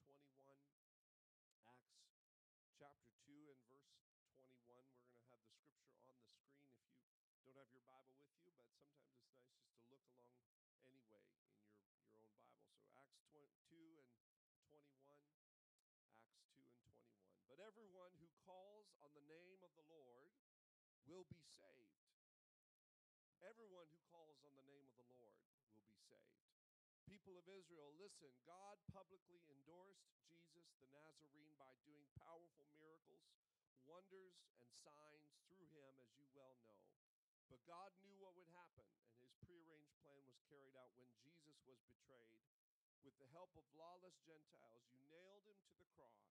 21. Acts chapter 2 and verse 21. We're going to have the scripture on the screen if you don't have your Bible with you, but sometimes it's nice just to look along anyway in your, your own Bible. So Acts 2 and 21. Acts 2 and 21. But everyone who calls on the name of the Lord will be saved. Everyone who calls on the name of the Lord will be saved. People of Israel, listen. God publicly endorsed Jesus the Nazarene by doing powerful miracles, wonders, and signs through him, as you well know. But God knew what would happen, and his prearranged plan was carried out when Jesus was betrayed. With the help of lawless Gentiles, you nailed him to the cross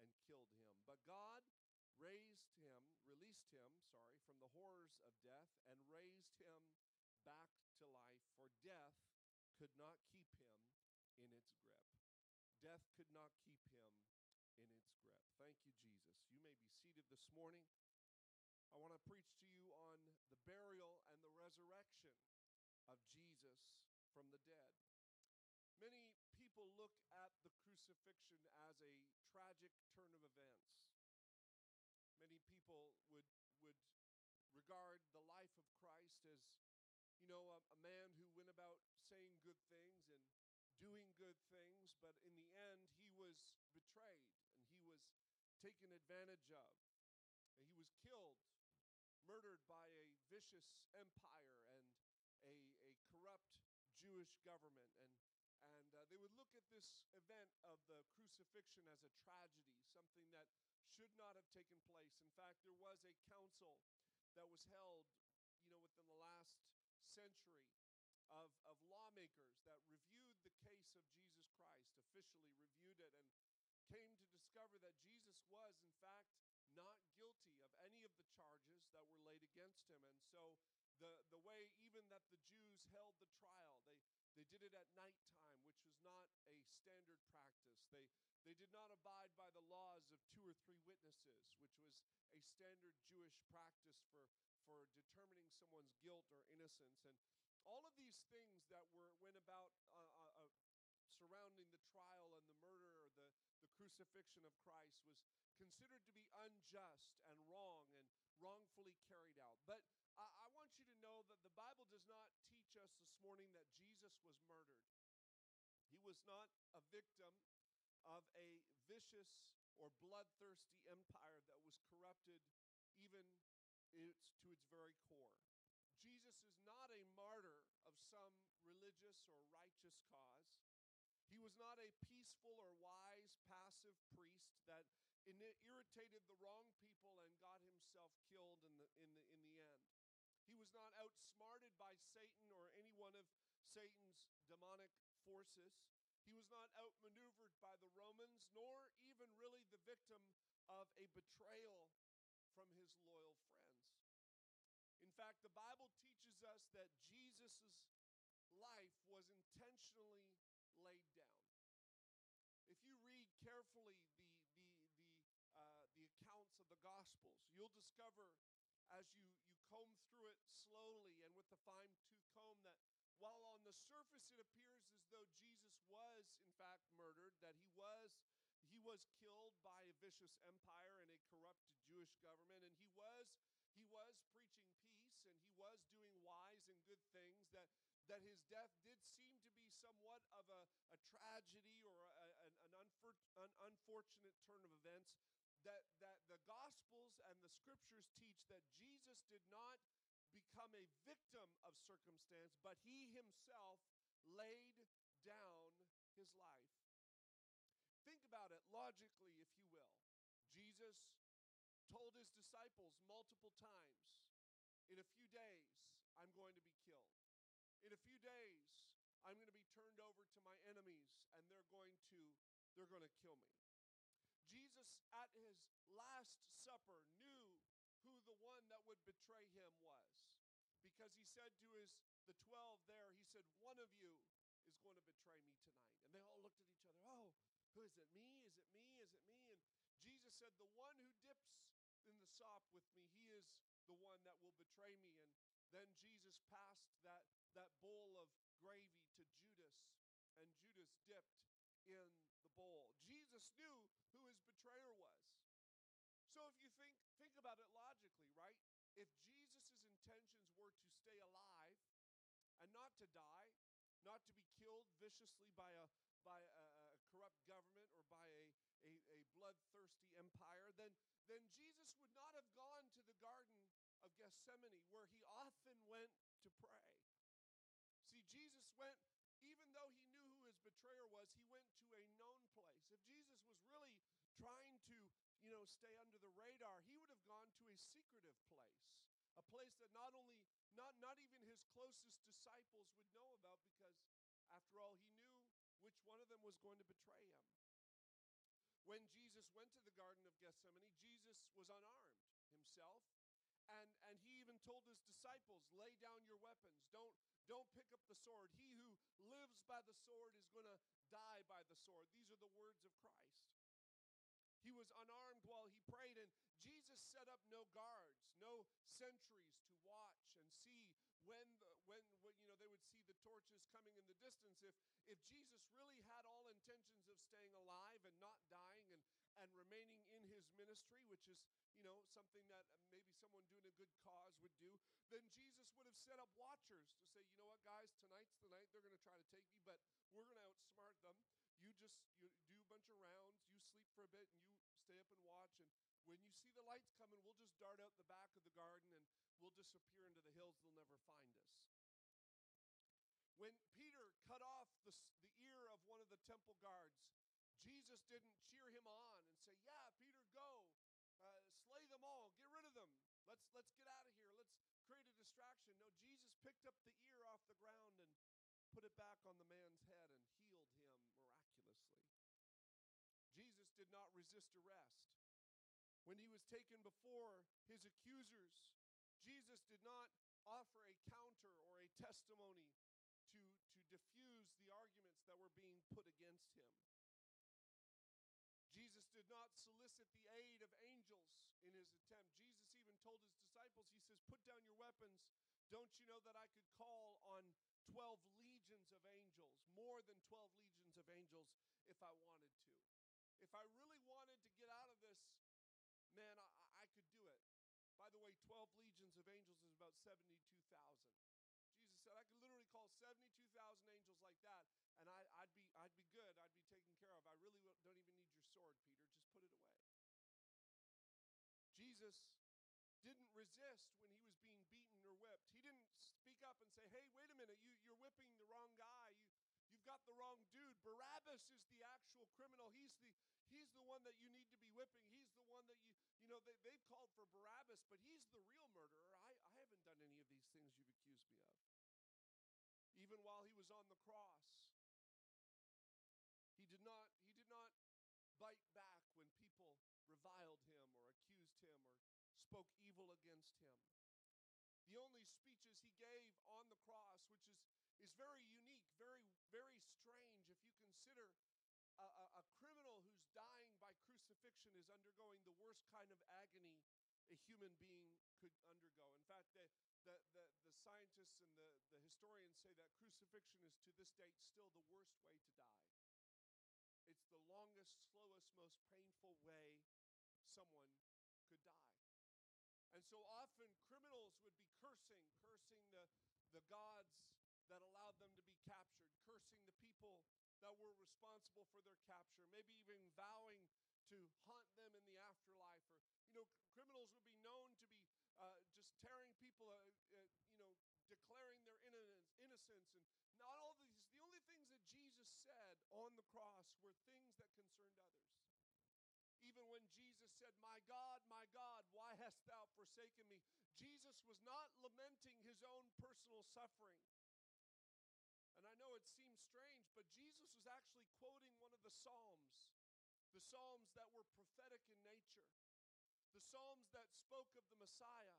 and killed him. But God raised him, released him, sorry, from the horrors of death and raised him back to life, for death could not keep him in its grip. Death could not keep him in its grip. Thank you, Jesus. You may be seated this morning. I want to preach to you on the burial and the resurrection of Jesus from the dead. Many people look at the crucifixion as a tragic turn of events. Many people would, would regard the life of Christ as you know, a, a, man who went about saying good things and doing good things, but in the end, he was betrayed and he was taken advantage of. And he was killed, murdered by a vicious empire and a, a corrupt Jewish government. And, and uh, they would look at this event of the crucifixion as a tragedy, something that should not have taken place. In fact, there was a council that was held, you know, within the last century of, of lawmakers that reviewed the case of Jesus Christ, officially reviewed it, and came to discover that Jesus was, in fact, not guilty of any of the charges that were laid against him. And so, the, the way even that the Jews held the trial, they, they did it at nighttime, which was not a standard practice. They, they did not abide by the laws of two or three witnesses, which was a standard Jewish practice for for determining someone's guilt or innocence. And all of these things that were went about uh, uh, uh, surrounding the trial and the murder or the, the crucifixion of Christ was considered to be unjust and wrong and wrongfully carried out. But I, I want you to know that the Bible does not teach us this morning that Jesus was murdered. He was not a victim of a vicious or bloodthirsty empire that was corrupted even it's to its very core. Jesus is not a martyr of some religious or righteous cause. He was not a peaceful or wise, passive priest that irritated the wrong people and got himself killed in the, in the, in the end. He was not outsmarted by Satan or any one of Satan's demonic forces. He was not outmaneuvered by the Romans, nor even really the victim of a betrayal from his loyal friends. In fact, the Bible teaches us that Jesus' life was intentionally laid down. If you read carefully the, the, the, uh, the accounts of the Gospels, you'll discover as you, you comb through it slowly and with the fine tooth comb that while on the surface it appears as though Jesus was, in fact, murdered, that he was he was killed by a vicious empire and a corrupt Jewish government, and he was he was preaching was doing wise and good things that that his death did seem to be somewhat of a, a tragedy or a, an, an, unfor, an unfortunate turn of events that, that the gospels and the scriptures teach that jesus did not become a victim of circumstance but he himself laid down his life Think about it logically, if you will. Jesus told his disciples multiple times in a few days, I'm going to be killed. In a few days, I'm going to be turned over to my enemies and they're going to they're going to kill me. Jesus at his last supper knew who the one that would betray him was because he said to his the 12 there he said one of you is going to betray me tonight and they all looked at each other oh who is it? Me? Is it me? Is it me? And Jesus said, The one who dips in the sop with me, he is the one that will betray me. And then Jesus passed that, that bowl of gravy to Judas, and Judas dipped in the bowl. Jesus knew who his betrayer was. So if you think think about it logically, right? If Jesus' intentions were to stay alive and not to die, not to be killed viciously by a by a, a corrupt government or by a, a, a bloodthirsty empire, then then Jesus would not have gone to the Garden of Gethsemane where he often went to pray. See, Jesus went even though he knew who his betrayer was, he went to a known place. If Jesus was really trying to, you know, stay under the radar, he would have gone to a secretive place, a place that not only not not even his closest disciples would know about because after all he knew which one of them was going to betray him. When Jesus went to the garden of Gethsemane, Jesus was unarmed himself and and he even told his disciples, "Lay down your weapons. Don't don't pick up the sword. He who lives by the sword is going to die by the sword. These are the words of Christ. He was unarmed while he prayed, and Jesus set up no guards, no sentries to watch and see when the when, when you know they would see the torches coming in the distance. If if Jesus really had all intentions of staying alive and not dying and and remaining in his ministry, which is you know something that maybe someone doing a good cause would do, then Jesus would have set up watchers to say, you know what, guys, tonight's the night they're going to try to take me, but we're going to outsmart them. You just you do a bunch of rounds you sleep for a bit and you stay up and watch. And when you see the lights coming we'll just dart out the back of the garden and we'll disappear into the hills. They'll never find us. When peter cut off the, the ear of one of the temple guards jesus didn't cheer him on and say yeah peter go uh, slay them all get rid of them let's let's get out of here let's create a distraction no jesus picked up the ear off the ground and put it back on the man's head and healed him miraculously. Jesus did not resist arrest. When he was taken before his accusers, Jesus did not offer a counter or a testimony to, to diffuse the arguments that were being put against him. Jesus did not solicit the aid of angels in his attempt. Jesus even told his disciples, He says, Put down your weapons. Don't you know that I could call on 12 legions of angels, more than 12 legions of angels, if I wanted to. If I really wanted to get out of this, man, I, I could do it. By the way, 12 legions of angels is about 72,000. Jesus said, I could literally call 72,000 angels like that, and I, would be, I'd be good. I'd Jesus didn't resist when he was being beaten or whipped. He didn't speak up and say, hey, wait a minute, you, you're whipping the wrong guy. You, you've got the wrong dude. Barabbas is the actual criminal. He's the, he's the one that you need to be whipping. He's the one that you, you know, they, they've called for Barabbas, but he's the real murderer. I, I haven't done any of these things you've accused me of. Even while he was on the cross, he did not, he did not bite back when people reviled him or accused him or spoke evil against him. The only speeches he gave on the cross, which is, is very unique, very, very strange if you consider a, a, a criminal who's dying by crucifixion is undergoing the worst kind of agony a human being could undergo. In fact, the, the, the, the, scientists and the, the historians say that crucifixion is to this date still the worst way to die. It's the longest, slowest, most painful way someone could die. And so often cursing, cursing the, the gods that allowed them to be captured, cursing the people that were responsible for their capture, maybe even vowing to haunt them in the afterlife. Or, you know, criminals would be known to be uh, just tearing people, uh, uh, you know, declaring their innocence. And not all these, the only things that Jesus said on the cross were things that concerned others. Even when Jesus said, My God, my God, why hast thou forsaken me? Jesus was not lamenting his own personal suffering. And I know it seems strange, but Jesus was actually quoting one of the Psalms, the Psalms that were prophetic in nature, the Psalms that spoke of the Messiah.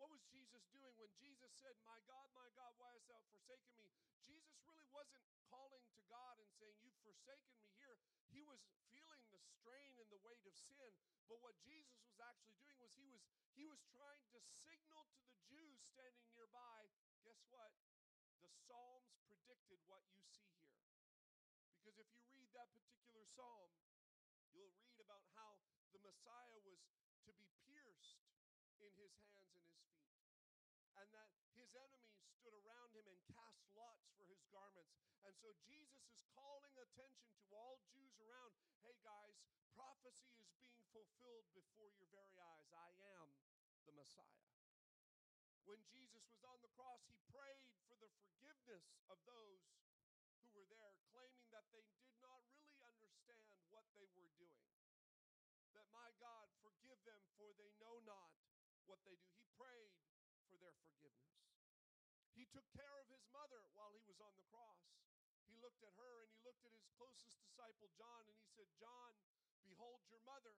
What was Jesus doing when Jesus said, My God, my God, why hast thou forsaken me? Jesus really wasn't calling to God and saying, You've forsaken me here. He was feeling strain and the weight of sin. But what Jesus was actually doing was he was he was trying to signal to the Jews standing nearby, guess what? The Psalms predicted what you see here. Because if you read that particular psalm, you'll read about how the Messiah was to be pierced in his hands and his feet and that his enemies stood around him and cast lots garments. And so Jesus is calling attention to all Jews around hey, guys, prophecy is being fulfilled before your very eyes. I am the Messiah. When Jesus was on the cross, he prayed for the forgiveness of those who were there, claiming that they did not really understand what they were doing. That, my God, forgive them, for they know not what they do. He prayed for their forgiveness. He took care of his mother while he was on the cross. He looked at her and he looked at his closest disciple, John, and he said, John, behold your mother,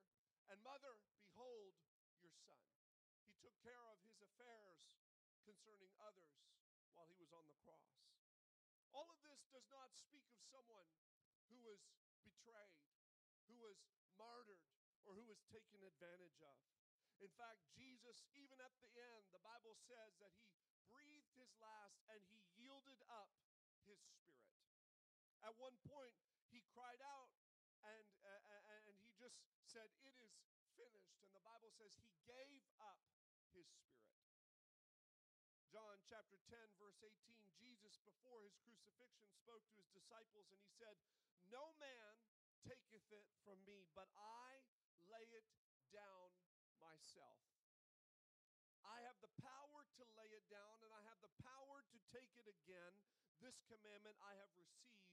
and mother, behold your son. He took care of his affairs concerning others while he was on the cross. All of this does not speak of someone who was betrayed, who was martyred, or who was taken advantage of. In fact, Jesus, even at the end, the Bible says that he breathed his last and he yielded up his spirit. At one point, he cried out and, uh, and he just said, It is finished. And the Bible says he gave up his spirit. John chapter 10, verse 18, Jesus, before his crucifixion, spoke to his disciples and he said, No man taketh it from me, but I lay it down myself. Have the power to lay it down and I have the power to take it again. This commandment I have received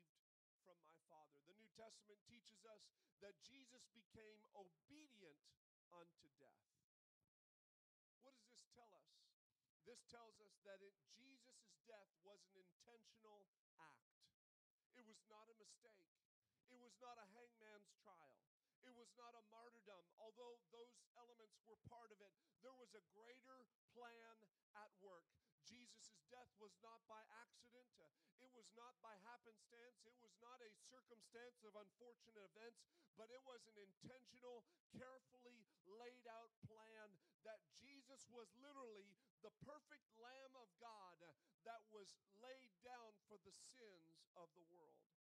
from my Father. The New Testament teaches us that Jesus became obedient unto death. What does this tell us? This tells us that Jesus' death was an intentional act. It was not a mistake. It was not a hangman's trial. It was not a martyrdom, although those elements were part of it. There was a greater plan at work. Jesus' death was not by accident, it was not by happenstance, it was not a circumstance of unfortunate events, but it was an intentional, carefully laid out plan that Jesus was literally the perfect Lamb of God that was laid down for the sins of the world.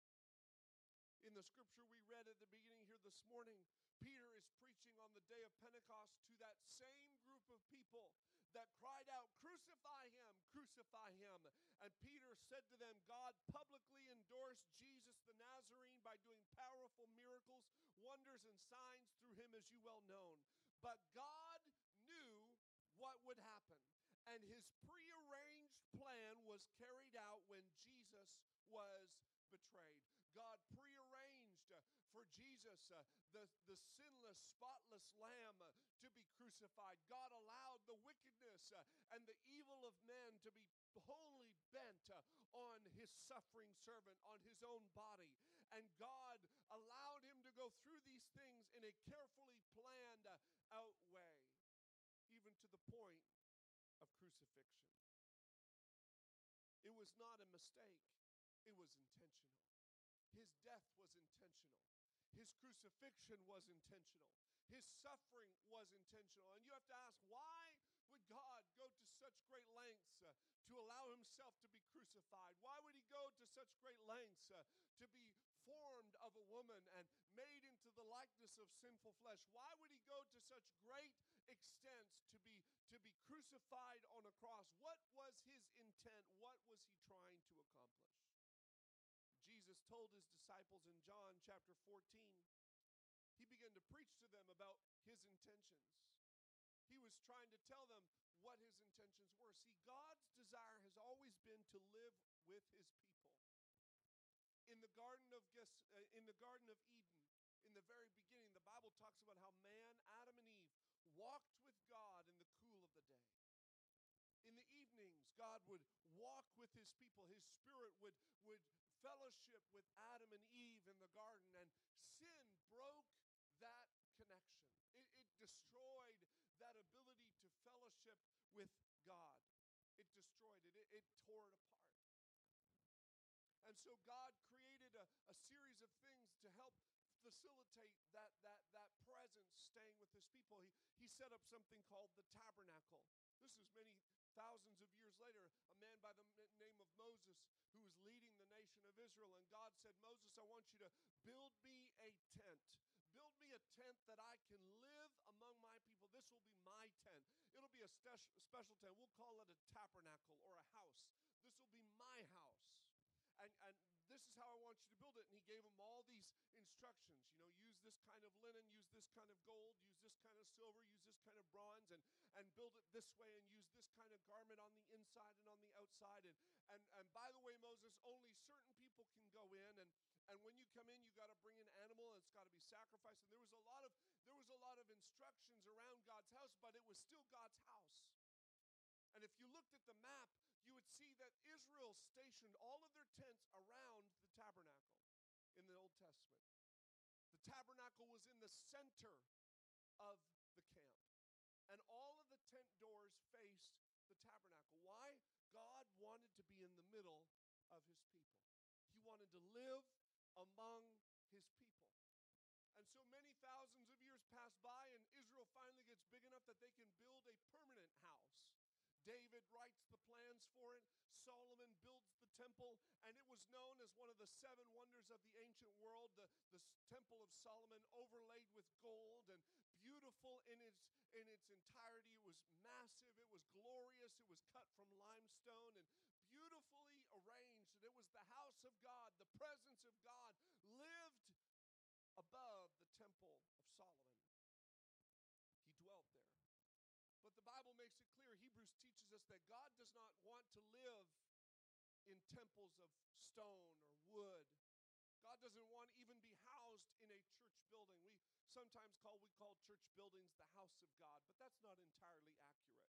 In the scripture we read at the beginning here this morning, Peter is preaching on the day of Pentecost to that same group of people that cried out, Crucify him, crucify him. And Peter said to them, God publicly endorsed Jesus the Nazarene by doing powerful miracles, wonders, and signs through him, as you well known. But God knew what would happen. And his prearranged plan was carried out when Jesus was betrayed. God prearranged for Jesus, uh, the, the sinless, spotless lamb, uh, to be crucified. God allowed the wickedness uh, and the evil of men to be wholly bent uh, on his suffering servant, on his own body. And God allowed him to go through these things in a carefully planned uh, out way, even to the point of crucifixion. It was not a mistake, it was intentional. His death was intentional. His crucifixion was intentional. His suffering was intentional. And you have to ask, why would God go to such great lengths uh, to allow himself to be crucified? Why would he go to such great lengths uh, to be formed of a woman and made into the likeness of sinful flesh? Why would he go to such great extents to be to be crucified on a cross? What was his intent? What was he trying to accomplish? Told his disciples in John chapter 14, he began to preach to them about his intentions. He was trying to tell them what his intentions were. See, God's desire has always been to live with his people. In the garden of uh, in the garden of Eden, in the very beginning, the Bible talks about how man, Adam and Eve, walked with God in the cool of the day. In the evenings, God would walk with his people. His spirit would, would fellowship with Adam and Eve in the garden, and sin broke that connection. It, it, destroyed that ability to fellowship with God. It destroyed it, it, it tore it apart. And so God created a, a series of things to help facilitate that, that, that presence staying with his people. He, he set up something called the tabernacle. This is many thousands of years later, a man by the name of Moses who was leading the nation of Israel. And God said, Moses, I want you to build me a tent. Build me a tent that I can live among my people. This will be my tent. It'll be a special tent. We'll call it a tabernacle or a house. This will be my house. And, and this is how I want you to build it. And he gave them all these instructions. You know, use this kind of linen, use this kind of gold, use this kind of silver, use this kind of bronze, and, and build it this way, and use this kind of garment on the inside and on the outside. And, and, and by the way, Moses, only certain people can go in. And, and when you come in, you got to bring an animal, and it's got to be sacrificed. And there was a lot of there was a lot of instructions around God's house, but it was still God's house. And if you looked at the map, you would see that Israel stationed all of their tents around the tabernacle in the Old Testament. The tabernacle was in the center of the camp, and all of the tent doors faced the tabernacle. Why? God wanted to be in the middle of his people, he wanted to live among his people. And so many thousands of years pass by, and Israel finally gets big enough that they can build a permanent house. David writes the plans for it. Solomon builds the temple, and it was known as one of the seven wonders of the ancient world. The, the Temple of Solomon, overlaid with gold and beautiful in its, in its entirety. It was massive, it was glorious, it was cut from limestone and beautifully arranged. And it was the house of God, the presence of God lived above the Temple of Solomon. He dwelt there. But the Bible makes it clear, Hebrews teaches us that God does not want to live in temples of stone or wood. God doesn't want to even be housed in a church building. We sometimes call we call church buildings the house of God, but that's not entirely accurate.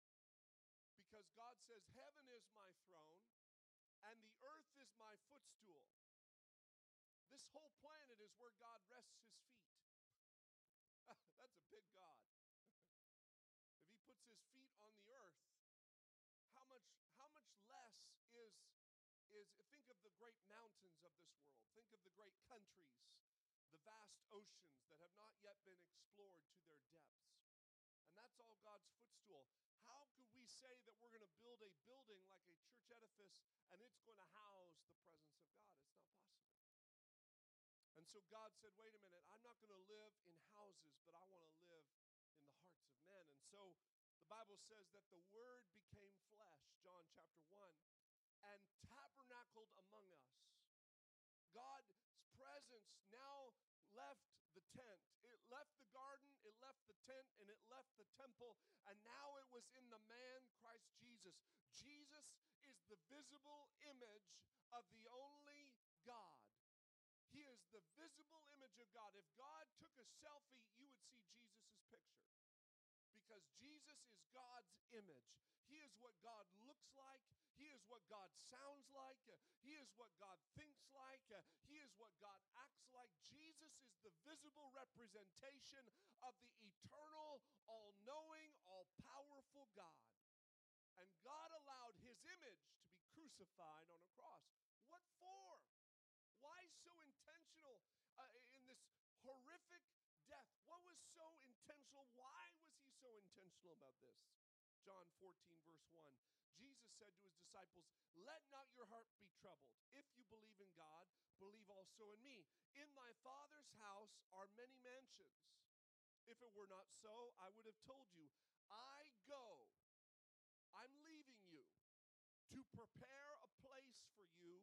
Because God says, "Heaven is my throne and the earth is my footstool." This whole planet is where God rests his feet. that's a big God if he puts his feet on the earth, how much, how much less is, is, think of the great mountains of this world, think of the great countries, the vast oceans that have not yet been explored to their depths. And that's all God's footstool. How could we say that we're going to build a building like a church edifice and it's going to house the presence of God? It's not possible. And so God said, wait a minute, I'm not going to live in houses, but I want to live in the hearts of men. And so the Bible says that the Word became flesh, John chapter 1, and tabernacled among us. God's presence now left the tent. It left the garden, it left the tent, and it left the temple, and now it was in the man Christ Jesus. Jesus is the visible image of the only God. He is the visible image of God. If God took a selfie, you would see Jesus' picture. Because Jesus is God's image. He is what God looks like. He is what God sounds like. He is what God thinks like. He is what God acts like. Jesus is the visible representation of the eternal, all knowing, all powerful God. And God allowed his image to be crucified on a cross. What for? Why so intentional uh, in this horrific death? What was so intentional? Why was he so intentional about this? John 14, verse 1. Jesus said to his disciples, Let not your heart be troubled. If you believe in God, believe also in me. In my Father's house are many mansions. If it were not so, I would have told you, I go, I'm leaving you to prepare a place for you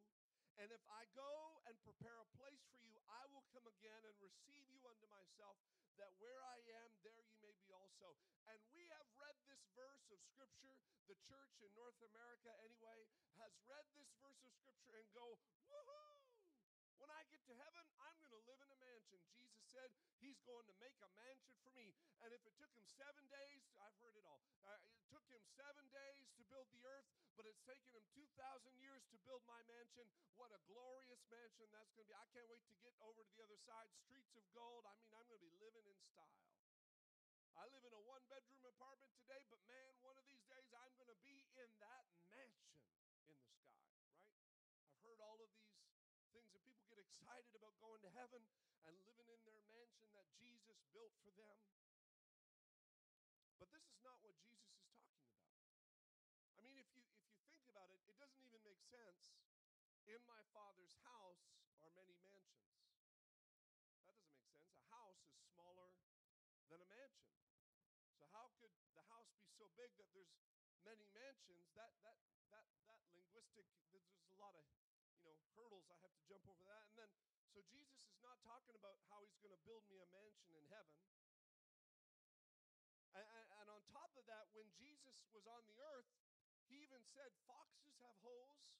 and if I go and prepare a place for you, I will come again and receive you unto myself, that where I am, there you may be also. And we have read this verse of Scripture. The church in North America, anyway, has read this verse of Scripture and go, woohoo! When I get to heaven, I'm going to live in mansion. Jesus said he's going to make a mansion for me. And if it took him seven days, I've heard it all. Uh, it took him seven days to build the earth, but it's taken him 2,000 years to build my mansion. What a glorious mansion that's going to be. I can't wait to get over to the other side. Streets of gold. I mean, I'm going to be living in style. I live in a one bedroom apartment today, but man, one of these days I'm going to be in that mansion in the sky, right? I've heard all of these things that people get excited about going to heaven and living in their mansion that Jesus built for them. But this is not what Jesus is talking about. I mean, if you, if you think about it, it doesn't even make sense. In my father's house are many mansions. That doesn't make sense. A house is smaller than a mansion. So how could the house be so big that there's many mansions? That that that that linguistic there's a lot of, you know, hurdles I have to jump over that. And then so Jesus is not talking about how he's going to build me a mansion in heaven. And, and, on top of that, when Jesus was on the earth, he even said, Foxes have holes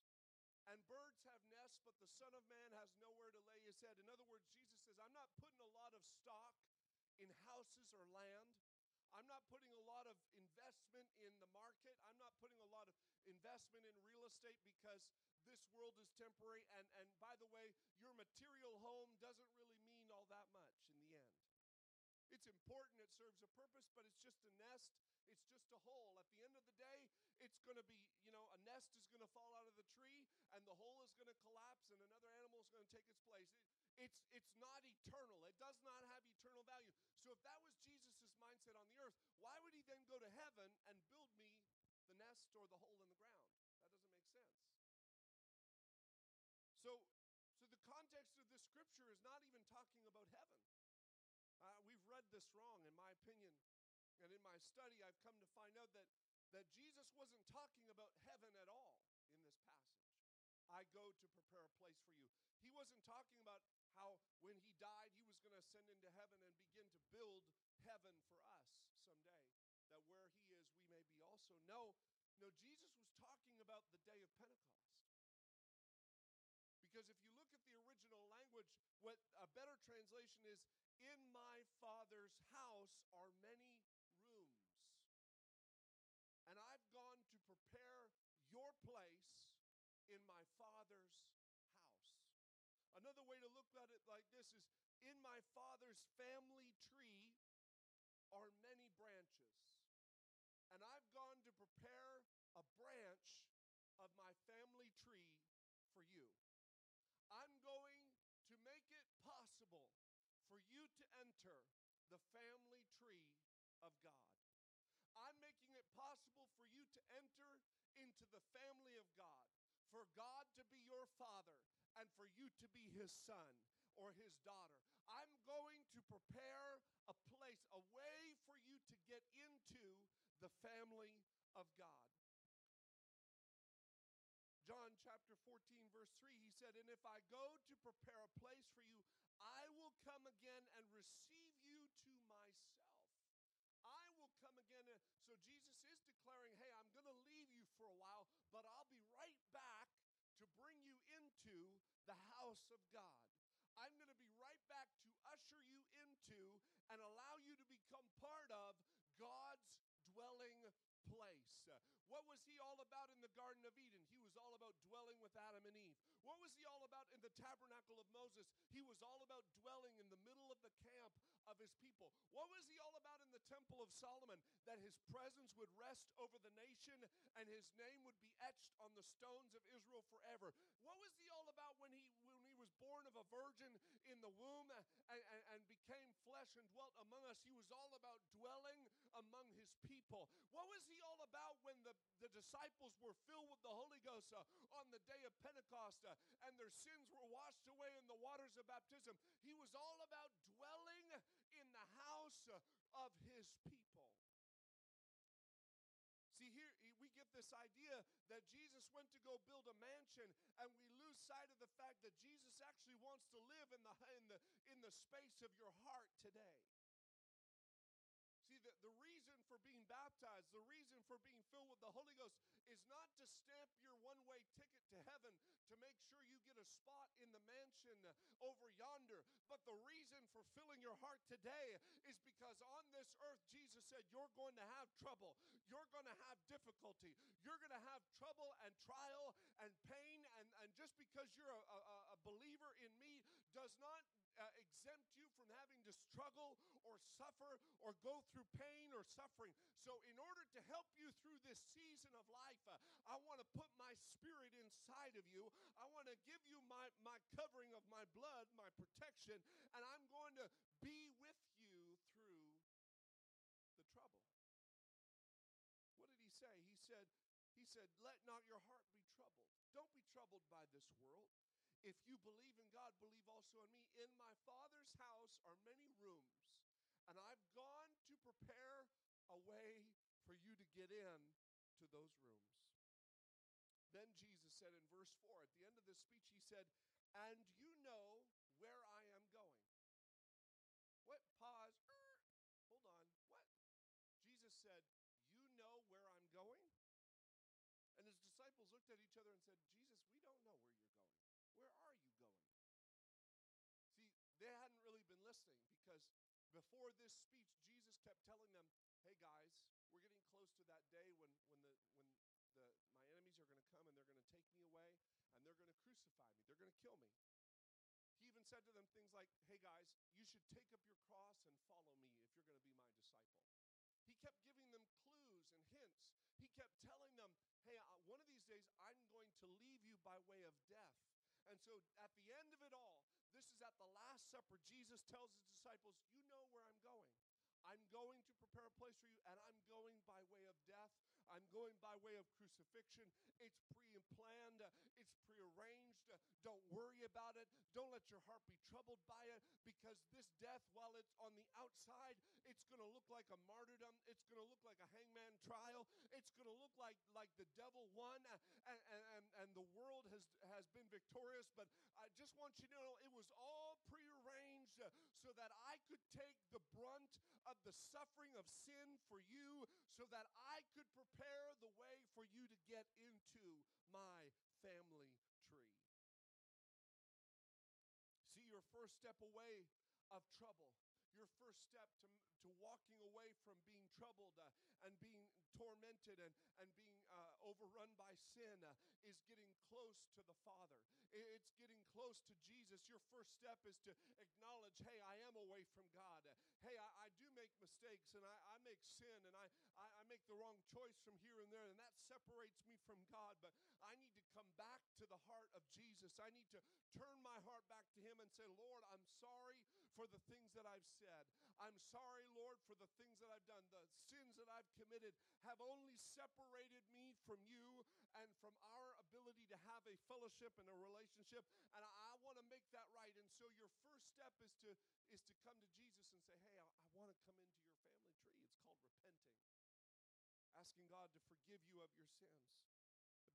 and birds have nests, but the Son of Man has nowhere to lay his head. In other words, Jesus says, I'm not putting a lot of stock in houses or land. I'm not putting a lot of investment in the market. I'm not putting a lot of investment in real estate because this world is temporary. And, and by the way, your material home doesn't really mean all that much in the end. It's important, it serves a purpose, but it's just a nest, it's just a hole. At the end of the day, it's going to be, you know, a nest is going to fall out of the tree and the hole is going to collapse and another animal is going to take its place. It, it's, it's not eternal, it does not have eternal value. So, if that was Jesus' mindset on the earth, why would he then go to heaven and build me the nest or the hole in the ground? That doesn't make sense. So, so the context of this scripture is not even talking about heaven. Uh, we've read this wrong, in my opinion. And in my study, I've come to find out that, that Jesus wasn't talking about heaven at all in this passage. I go to prepare a place for you. He wasn't talking about how when he died, he was going to ascend into heaven and begin to build heaven for us someday, that where he is, we may be also. No, no, Jesus was talking about the day of Pentecost. Because if you look at the original language, what a better translation is in my Father's house are many rooms. And I've gone to prepare your place in my Father's house. Another way to look at it like this is in my Father's family tree are many branches. And I've gone to prepare a branch of my family tree for you. I'm going to make it possible for you to enter the family tree of God. I'm making it possible for you to enter into the family of God, for God to be your father, and for you to be his son or his daughter. I'm going to prepare a place, a way for you to get into the family of God. John chapter 14, verse 3, he said, And if I go to prepare a place for you, I will come again and receive you to myself. I will come again. So Jesus is declaring, Hey, I'm going to leave you for a while, but I'll be right back to bring you into the house of God. I'm going to be right back to usher you into and allow you to become part of God's dwelling place. What was he all about in the Garden of Eden? He was all about dwelling with Adam and Eve. What was he all about in the tabernacle of Moses? He was all about dwelling in the middle of the camp of his people. What was he all about in the temple of Solomon? That his presence would rest over the nation and his name would be etched on the stones of Israel forever. What was he all about when he when he was born of a virgin in the womb and, and, and became flesh and dwelt among us? He was all about dwelling among his people. What was he all about when the, the disciples were filled with the Holy Ghost uh, on the day of Pentecost uh, and their sins were washed away in the waters of baptism? He was all about dwelling in the house uh, of his people. See, here we get this idea that Jesus went to go build a mansion, and we lose sight of the fact that Jesus actually wants to live in the, in the, in the space of your heart today. See, the, the reason for being baptized, the reason for being filled with the Holy Ghost is not to stamp your one way ticket to heaven to make sure you get a spot in the mansion over yonder. But the reason for filling your heart today is because on this earth, Jesus said, You're going to have trouble. You're going to have difficulty. You're going to have trouble and trial and pain. And, and just because you're a, a, a believer in me does not uh, exempt you from having to struggle or suffer or go through pain or suffering. So, in order to help you through this season of life, uh, I want to put my spirit inside of you. I want to give you my, my covering of my blood, my protection, and I'm going to be with you through the trouble. What did he say? He said, he said, Let not your heart be troubled. Don't be troubled by this world. If you believe in God, believe also in me. In my Father's house are many rooms, and I've gone to prepare a way for you to get in to those rooms. Then Jesus said in verse 4, at the end of this speech, he said, And you know where I am going. What? Pause. Er, hold on. What? Jesus said, You know where I'm going? And his disciples looked at each other and said, Jesus, we don't know where you're going. Where are you going? See, they hadn't really been listening because before this speech, Jesus kept telling them, Hey guys, we're getting close to that day when, when, the, when the, my enemies are going to come and they're going to take me away and they're going to crucify me. They're going to kill me. He even said to them things like, Hey guys, you should take up your cross and follow me if you're going to be my disciple. He kept giving them clues and hints. He kept telling them, Hey, uh, one of these days I'm going to leave you by way of death. And so at the end of it all, this is at the Last Supper, Jesus tells his disciples, You know where I'm going. I'm going to prepare a place for you, and I'm going by way of death. I'm going by way of crucifixion. It's pre planned, it's prearranged. Don't worry about it. Don't let your heart be troubled by it because this death, while it's on the outside, it's going to look like a martyrdom. It's going to look like a hangman trial. It's going to look like, like the devil won and, and, and the world has, has been victorious. But I just want you to know it was all prearranged uh, so that I could take the brunt of the suffering of sin for you so that I could prepare the way for you to get into my family tree. See, your first step away of trouble your first step to, to walking away from being troubled uh, and being tormented and, and being uh, overrun by sin uh, is getting close to the Father. It's getting close to Jesus. Your first step is to acknowledge, hey, I am away from God. Hey, I, I do make mistakes and I, I make sin and I, I, I make the wrong choice from here and there, and that separates me from God. But I need to come back to the heart of Jesus. I need to turn my heart back to Him and say, Lord, I'm sorry for the things that I've said. I'm sorry, Lord, for the things that I've done. The sins that I've committed have only separated me from you and from our ability to have a fellowship and a relationship. And I, want to make that right. And so your first step is to is to come to Jesus and say, Hey, I, I want to come into your family tree. It's called repenting. Asking God to forgive you of your sins.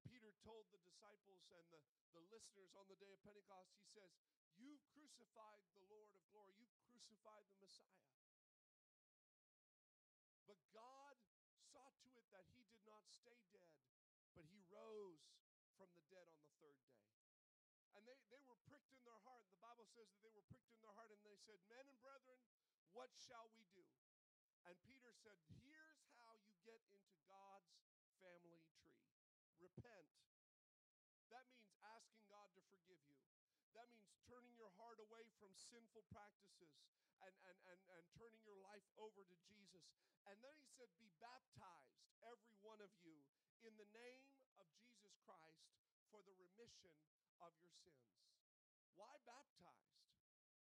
Peter told the disciples and the, the listeners on the day of Pentecost, he says, You've crucified the Lord of glory. You've crucified the Messiah. But God saw to it that he did not stay dead, but he rose from the dead on the third day. And they, they were pricked in their heart. The Bible says that they were pricked in their heart and they said, Men and brethren, what shall we do? And Peter said, Here's how you get into God's family tree repent. That means asking God to forgive you. That means turning your heart away from sinful practices and, and, and, and turning your life over to Jesus. And then he said, Be baptized, every one of you, in the name of Jesus Christ for the remission of your sins. Why baptized?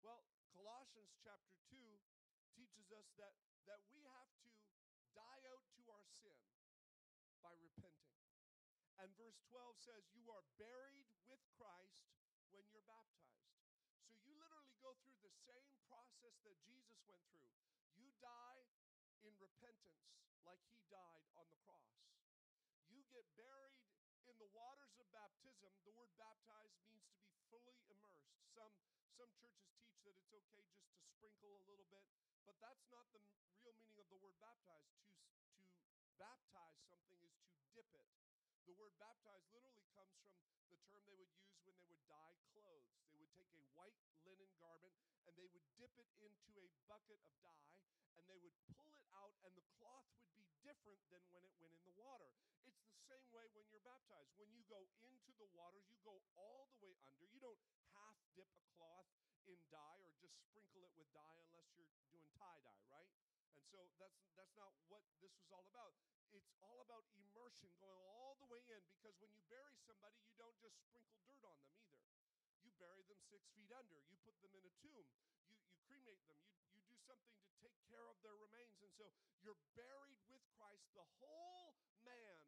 Well, Colossians chapter 2 teaches us that, that we have to die out to our sin by repenting. And verse 12 says, You are buried with Christ when you're baptized. So you literally go through the same process that Jesus went through. You die in repentance like he died on the cross. You get buried in the waters of baptism. The word baptized means to be fully immersed. Some some churches teach that it's okay just to sprinkle a little bit, but that's not the real meaning of the word baptized. To to baptize something is to dip it. The word baptized literally comes from the term they would use when they would dye clothes. They would take a white linen garment and they would dip it into a bucket of dye and they would pull it out and the cloth would be different than when it went in the water. It's the same way when you're baptized. When you go into the waters, you go all the way under. You don't half dip a cloth in dye or just sprinkle it with dye unless you're doing tie dye, right? And so that's that's not what this was all about it's all about immersion, going all the way in, because when you bury somebody, you don't just sprinkle dirt on them either. You bury them six feet under. You put them in a tomb. You, you cremate them. You, you do something to take care of their remains. And so you're buried with Christ. The whole man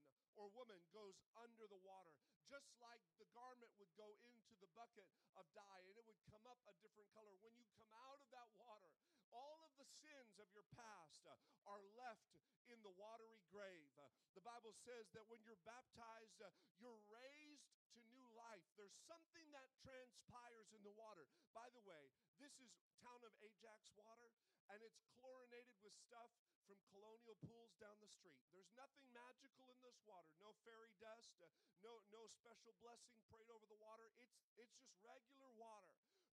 or woman goes under the water, just like the garment would go into the bucket of dye and it would come up a different color. When you come out of that water, all of the sins of your past uh, are left in the watery grave. Uh, the Bible says that when you're baptized, uh, you're raised to new life. There's something that transpires in the water. By the way, this is town of Ajax water, and it's chlorinated with stuff from colonial pools down the street. There's nothing magical in this water. No fairy dust, uh, no no special blessing prayed over the water. It's it's just regular water.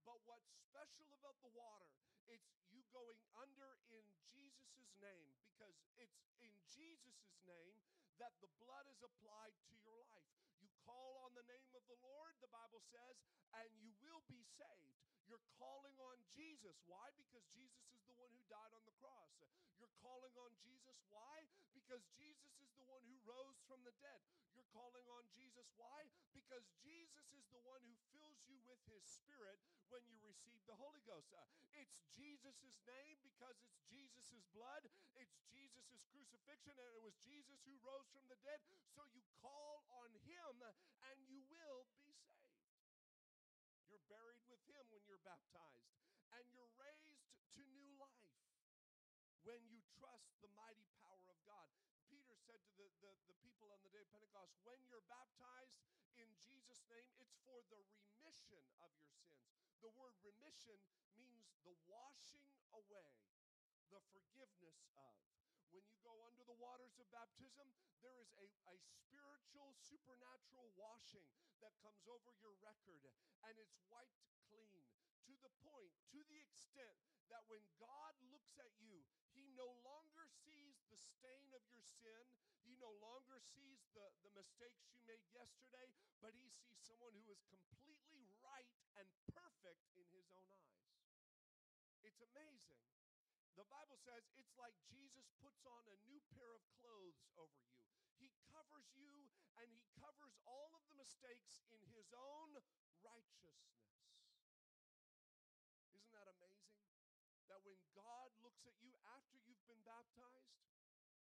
But what's special about the water, it's you going under in Jesus' name because it's in Jesus' name that the blood is applied to your life. You call on the name of the Lord, the Bible says, and you will be saved. You're calling on Jesus. Why? Because Jesus is the one who died on the cross. You're calling on Jesus. Why? Because Jesus is the one who rose from the dead. You're calling on Jesus. Why? Because Jesus is the one who fills you with his spirit when you receive the Holy Ghost. Uh, it's Jesus' name because it's Jesus' blood. It's Jesus' crucifixion, and it was Jesus who rose from the dead. So you call on him and you will be saved. Buried with him when you're baptized, and you're raised to new life when you trust the mighty power of God. Peter said to the, the, the, people on the day of Pentecost, when you're baptized in Jesus' name, it's for the remission of your sins. The word remission means the washing away, the forgiveness of. When you go under the waters of baptism, there is a, a spiritual, supernatural washing that comes over your record, and it's wiped clean to the point, to the extent that when God looks at you, He no longer sees the stain of your sin. He no longer sees the, the mistakes you made yesterday, but He sees someone who is completely right and perfect in His own eyes. It's amazing. The Bible says it's like Jesus puts on a new pair of clothes over you. He covers you and he covers all of the mistakes in his own righteousness. Isn't that amazing? That when God looks at you after you've been baptized,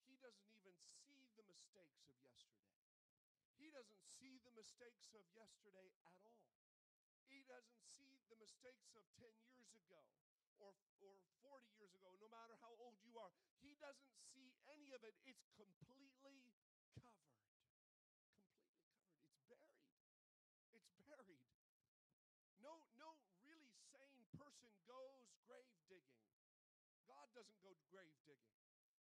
he doesn't even see the mistakes of yesterday. He doesn't see the mistakes of yesterday at all. He doesn't see the mistakes of 10 years ago or, or 40 years ago, no matter how old you are. He doesn't see any of it. It's completely covered. Completely covered. It's buried. It's buried. No, no really sane person goes grave digging. God doesn't go grave digging.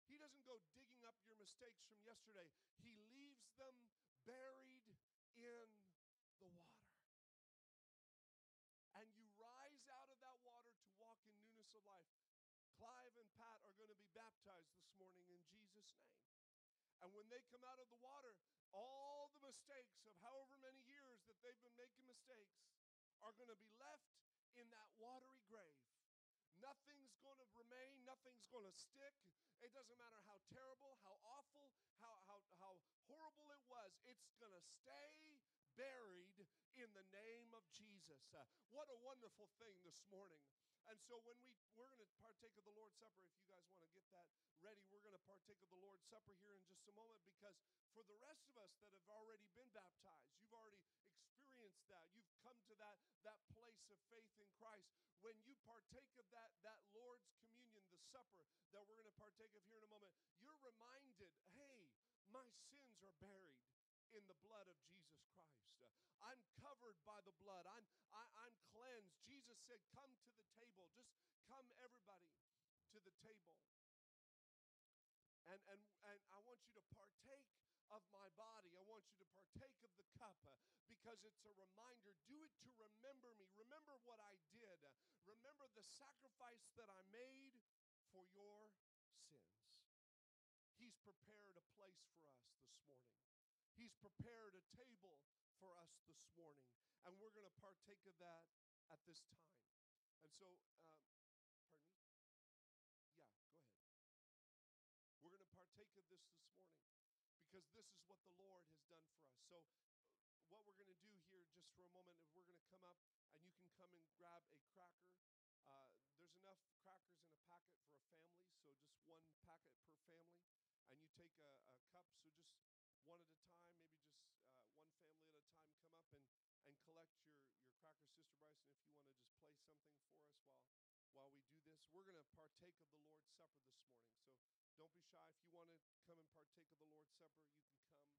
He doesn't go digging up your mistakes from yesterday. He leaves them buried in the water and you rise out of that water to walk in newness of life. Clive and Pat are going to be baptized this morning in Jesus' name. And when they come out of the water, all the mistakes of however many years that they've been making mistakes are going to be left in that watery grave. Nothing's going to remain, nothing's going to stick. It doesn't matter how terrible, how awful, how, how, how horrible it was, it's going to stay buried in the name of Jesus. Uh, what a wonderful thing this morning. And so when we we're going to partake of the Lord's Supper, if you guys want to get that ready, we're going to partake of the Lord's Supper here in just a moment because for the rest of us that have already been baptized, you've already experienced that. You've come to that that place of faith in Christ. When you partake of that that Lord's communion, the supper that we're going to partake of here in a moment, you're reminded, "Hey, my sins are buried in the blood of Jesus Christ. Uh, I'm covered by the blood. I'm I, am i am cleansed. Jesus said, "Come to the table. Just come, everybody, to the table." And and and I want you to partake of my body. I want you to partake of the cup uh, because it's a reminder. Do it to remember me. Remember what I did. Uh, remember the sacrifice that I made for your sins. He's prepared a place for us this morning. He's prepared a table for us this morning, and we're going to partake of that at this time. And so, um, pardon me? Yeah, go ahead. We're going to partake of this this morning because this is what the Lord has done for us. So, uh, what we're going to do here, just for a moment, we're going to come up and you can come and grab a cracker. Uh, there's enough crackers in a packet for a family, so just one packet per family. And you take a, a cup, so just one at a time, maybe just uh, one family at a time, come up and, and collect your, your crackers. Sister Bryson, if you want to just play something for us while, while we do this. We're going to partake of the Lord's Supper this morning. So don't be shy. If you want to come and partake of the Lord's Supper, you can come